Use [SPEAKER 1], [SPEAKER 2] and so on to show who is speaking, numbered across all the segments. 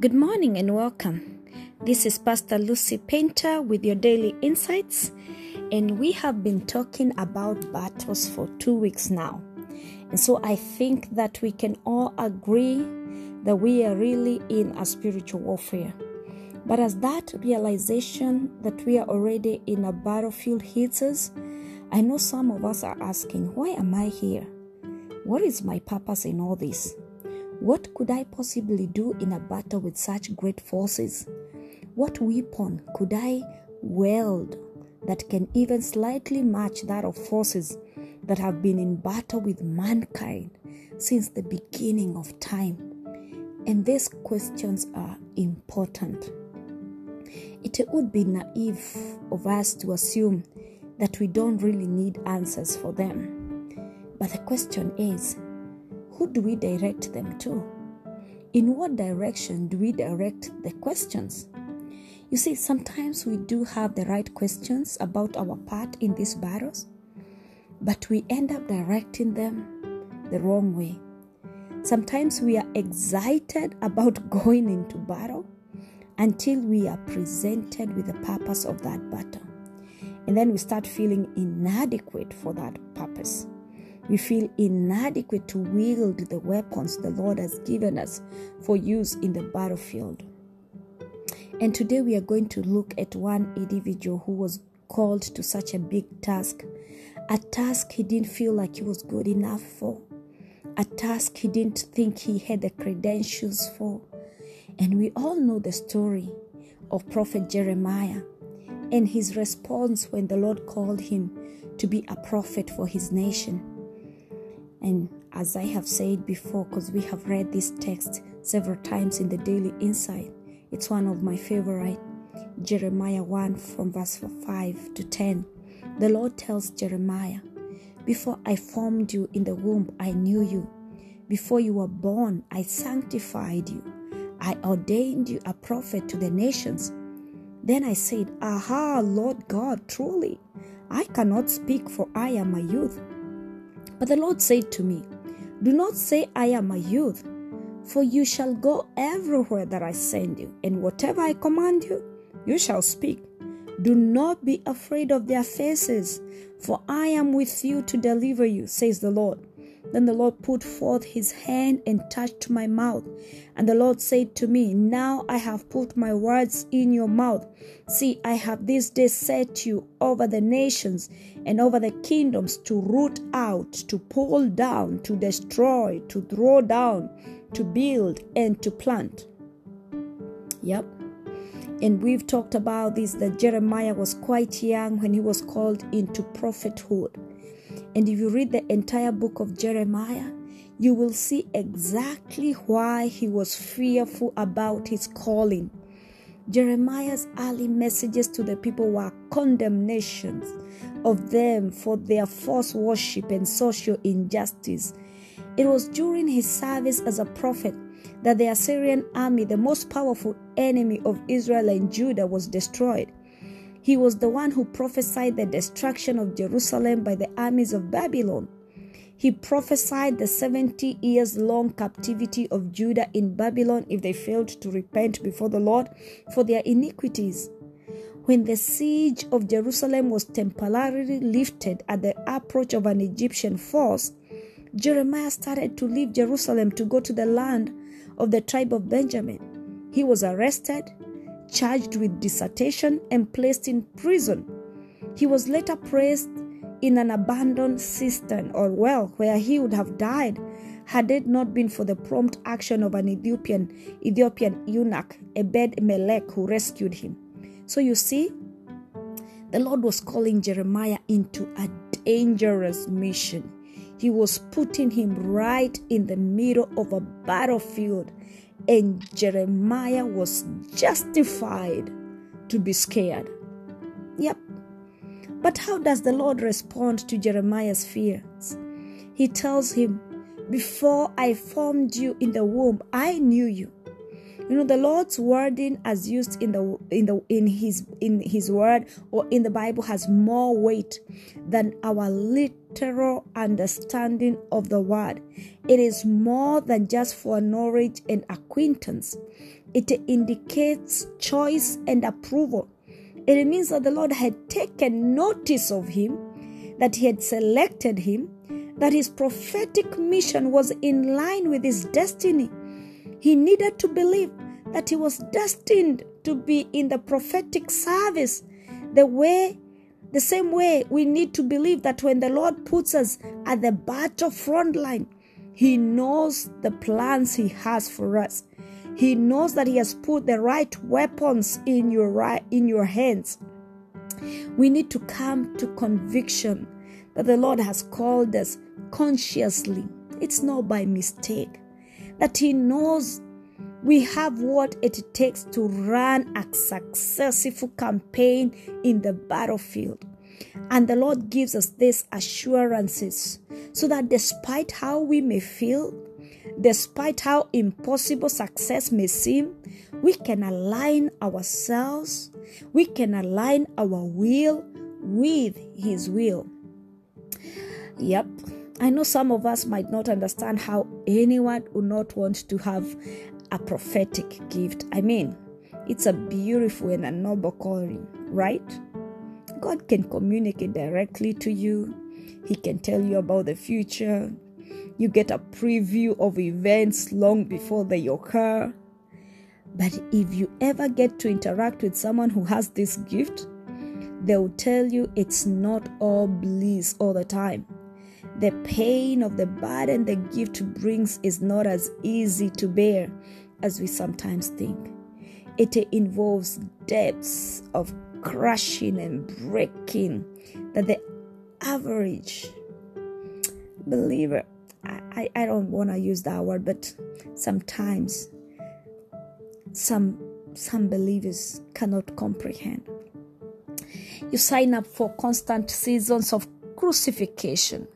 [SPEAKER 1] Good morning and welcome. This is Pastor Lucy Painter with your daily insights, and we have been talking about battles for two weeks now. And so I think that we can all agree that we are really in a spiritual warfare. But as that realization that we are already in a battlefield hits us, I know some of us are asking, Why am I here? What is my purpose in all this? What could I possibly do in a battle with such great forces? What weapon could I wield that can even slightly match that of forces that have been in battle with mankind since the beginning of time? And these questions are important. It would be naive of us to assume that we don't really need answers for them. But the question is, who do we direct them to? In what direction do we direct the questions? You see, sometimes we do have the right questions about our part in these battles, but we end up directing them the wrong way. Sometimes we are excited about going into battle until we are presented with the purpose of that battle. And then we start feeling inadequate for that purpose. We feel inadequate to wield the weapons the Lord has given us for use in the battlefield. And today we are going to look at one individual who was called to such a big task, a task he didn't feel like he was good enough for, a task he didn't think he had the credentials for. And we all know the story of Prophet Jeremiah and his response when the Lord called him to be a prophet for his nation. And as I have said before, because we have read this text several times in the Daily Insight, it's one of my favorite. Jeremiah 1 from verse 5 to 10. The Lord tells Jeremiah, Before I formed you in the womb, I knew you. Before you were born, I sanctified you. I ordained you a prophet to the nations. Then I said, Aha, Lord God, truly, I cannot speak, for I am a youth. But the Lord said to me, Do not say, I am a youth, for you shall go everywhere that I send you, and whatever I command you, you shall speak. Do not be afraid of their faces, for I am with you to deliver you, says the Lord. Then the Lord put forth his hand and touched my mouth. And the Lord said to me, Now I have put my words in your mouth. See, I have this day set you over the nations and over the kingdoms to root out, to pull down, to destroy, to throw down, to build, and to plant. Yep. And we've talked about this that Jeremiah was quite young when he was called into prophethood. And if you read the entire book of Jeremiah, you will see exactly why he was fearful about his calling. Jeremiah's early messages to the people were condemnations of them for their false worship and social injustice. It was during his service as a prophet that the Assyrian army, the most powerful enemy of Israel and Judah, was destroyed. He was the one who prophesied the destruction of Jerusalem by the armies of Babylon. He prophesied the 70 years long captivity of Judah in Babylon if they failed to repent before the Lord for their iniquities. When the siege of Jerusalem was temporarily lifted at the approach of an Egyptian force, Jeremiah started to leave Jerusalem to go to the land of the tribe of Benjamin. He was arrested, charged with desertion, and placed in prison. He was later placed in an abandoned cistern or well where he would have died had it not been for the prompt action of an Ethiopian Ethiopian eunuch, Ebed Melech, who rescued him. So you see, the Lord was calling Jeremiah into a dangerous mission. He was putting him right in the middle of a battlefield and Jeremiah was justified to be scared. Yep. But how does the Lord respond to Jeremiah's fears? He tells him, Before I formed you in the womb, I knew you. You know, the Lord's wording as used in the in the in his in his word or in the Bible has more weight than our lit literal understanding of the word. It is more than just for knowledge and acquaintance. It indicates choice and approval. It means that the Lord had taken notice of him, that he had selected him, that his prophetic mission was in line with his destiny. He needed to believe that he was destined to be in the prophetic service the way the same way we need to believe that when the Lord puts us at the battle front line, He knows the plans He has for us. He knows that He has put the right weapons in your right in your hands. We need to come to conviction that the Lord has called us consciously. It's not by mistake. That He knows we have what it takes to run a successful campaign in the battlefield. And the Lord gives us these assurances so that despite how we may feel, despite how impossible success may seem, we can align ourselves, we can align our will with His will. Yep, I know some of us might not understand how anyone would not want to have a prophetic gift. I mean, it's a beautiful and a noble calling, right? God can communicate directly to you, He can tell you about the future. You get a preview of events long before they occur. But if you ever get to interact with someone who has this gift, they'll tell you it's not all bliss all the time. The pain of the burden the gift brings is not as easy to bear as we sometimes think. It involves depths of crushing and breaking that the average believer, I, I, don't want to use that word, but sometimes some some believers cannot comprehend. You sign up for constant seasons of crucifixion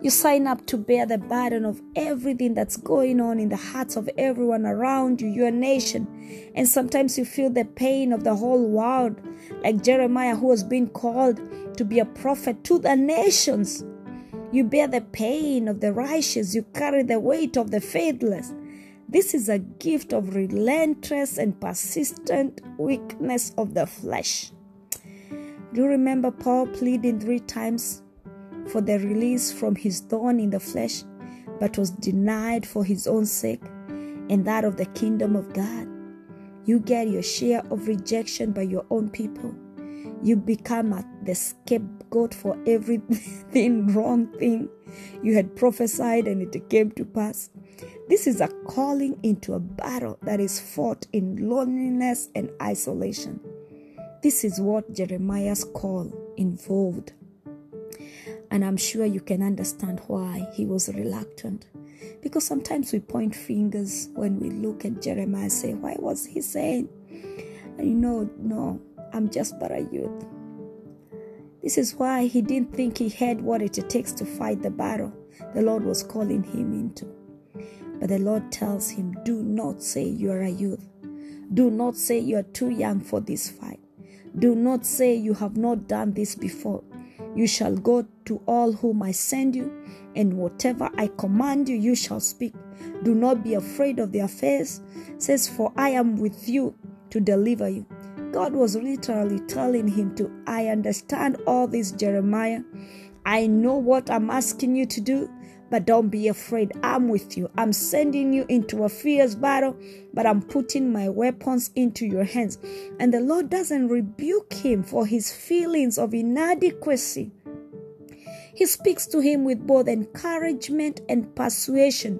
[SPEAKER 1] you sign up to bear the burden of everything that's going on in the hearts of everyone around you, your nation. And sometimes you feel the pain of the whole world, like Jeremiah, who has been called to be a prophet to the nations. You bear the pain of the righteous, you carry the weight of the faithless. This is a gift of relentless and persistent weakness of the flesh. Do you remember Paul pleading three times for the release from his thorn in the flesh, but was denied for his own sake and that of the kingdom of God. You get your share of rejection by your own people. You become a, the scapegoat for everything wrong thing you had prophesied and it came to pass. This is a calling into a battle that is fought in loneliness and isolation. This is what Jeremiah's call involved. And I'm sure you can understand why he was reluctant. Because sometimes we point fingers when we look at Jeremiah and say, Why was he saying? And you know, no, I'm just but a youth. This is why he didn't think he had what it takes to fight the battle the Lord was calling him into. But the Lord tells him, Do not say you are a youth. Do not say you are too young for this fight. Do not say you have not done this before. You shall go to all whom I send you, and whatever I command you, you shall speak. Do not be afraid of their face, says, For I am with you to deliver you. God was literally telling him to, I understand all this, Jeremiah. I know what I'm asking you to do, but don't be afraid. I'm with you. I'm sending you into a fierce battle, but I'm putting my weapons into your hands. And the Lord doesn't rebuke him for his feelings of inadequacy. He speaks to him with both encouragement and persuasion.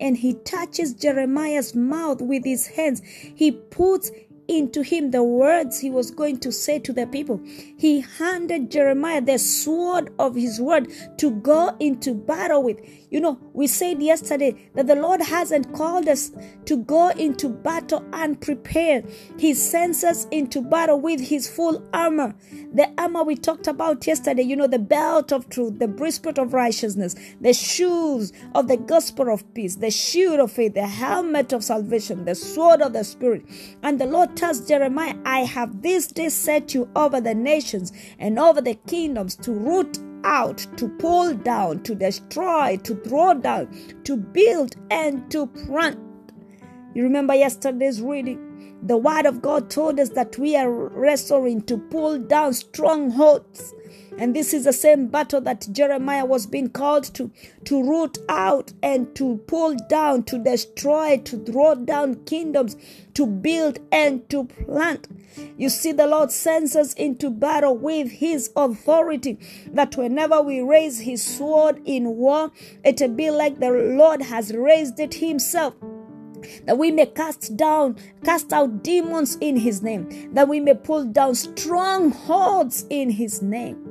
[SPEAKER 1] And he touches Jeremiah's mouth with his hands. He puts into him the words he was going to say to the people. He handed Jeremiah the sword of his word to go into battle with. You know, we said yesterday that the Lord hasn't called us to go into battle unprepared. He sends us into battle with his full armor. The armor we talked about yesterday, you know, the belt of truth, the breastplate of righteousness, the shoes of the gospel of peace, the shield of faith, the helmet of salvation, the sword of the spirit. And the Lord tells Jeremiah, I have this day set you over the nations and over the kingdoms to root out, to pull down, to destroy, to throw down, to build, and to plant. You remember yesterday's reading? The Word of God told us that we are wrestling to pull down strongholds. And this is the same battle that Jeremiah was being called to to root out and to pull down, to destroy, to throw down kingdoms, to build and to plant. You see, the Lord sends us into battle with His authority. That whenever we raise His sword in war, it'll be like the Lord has raised it Himself that we may cast down, cast out demons in his name, that we may pull down strongholds in his name.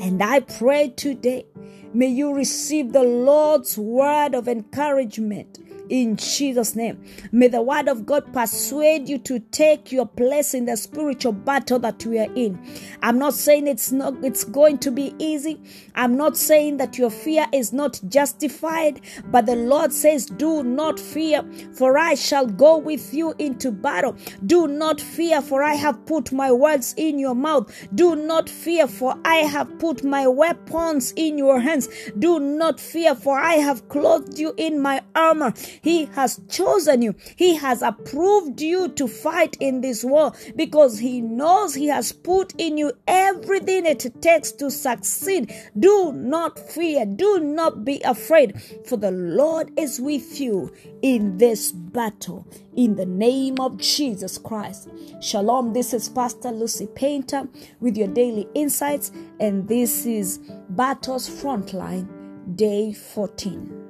[SPEAKER 1] And I pray today, may you receive the Lord's word of encouragement in Jesus' name. May the word of God persuade you to take your place in the spiritual battle that we are in. I'm not saying it's not it's going to be easy. I'm not saying that your fear is not justified, but the Lord says, "Do not fear, for I shall go with you into battle. Do not fear, for I have put my words in your mouth. Do not fear, for I have put my weapons in your hands. Do not fear, for I have clothed you in my armor. He has chosen you. He has approved you to fight in this war because He knows He has put in you everything it takes to succeed. Do not fear. Do not be afraid, for the Lord is with you in this battle. In the name of Jesus Christ. Shalom. This is Pastor Lucy Painter with your daily insights, and this is Battles Frontline, day 14.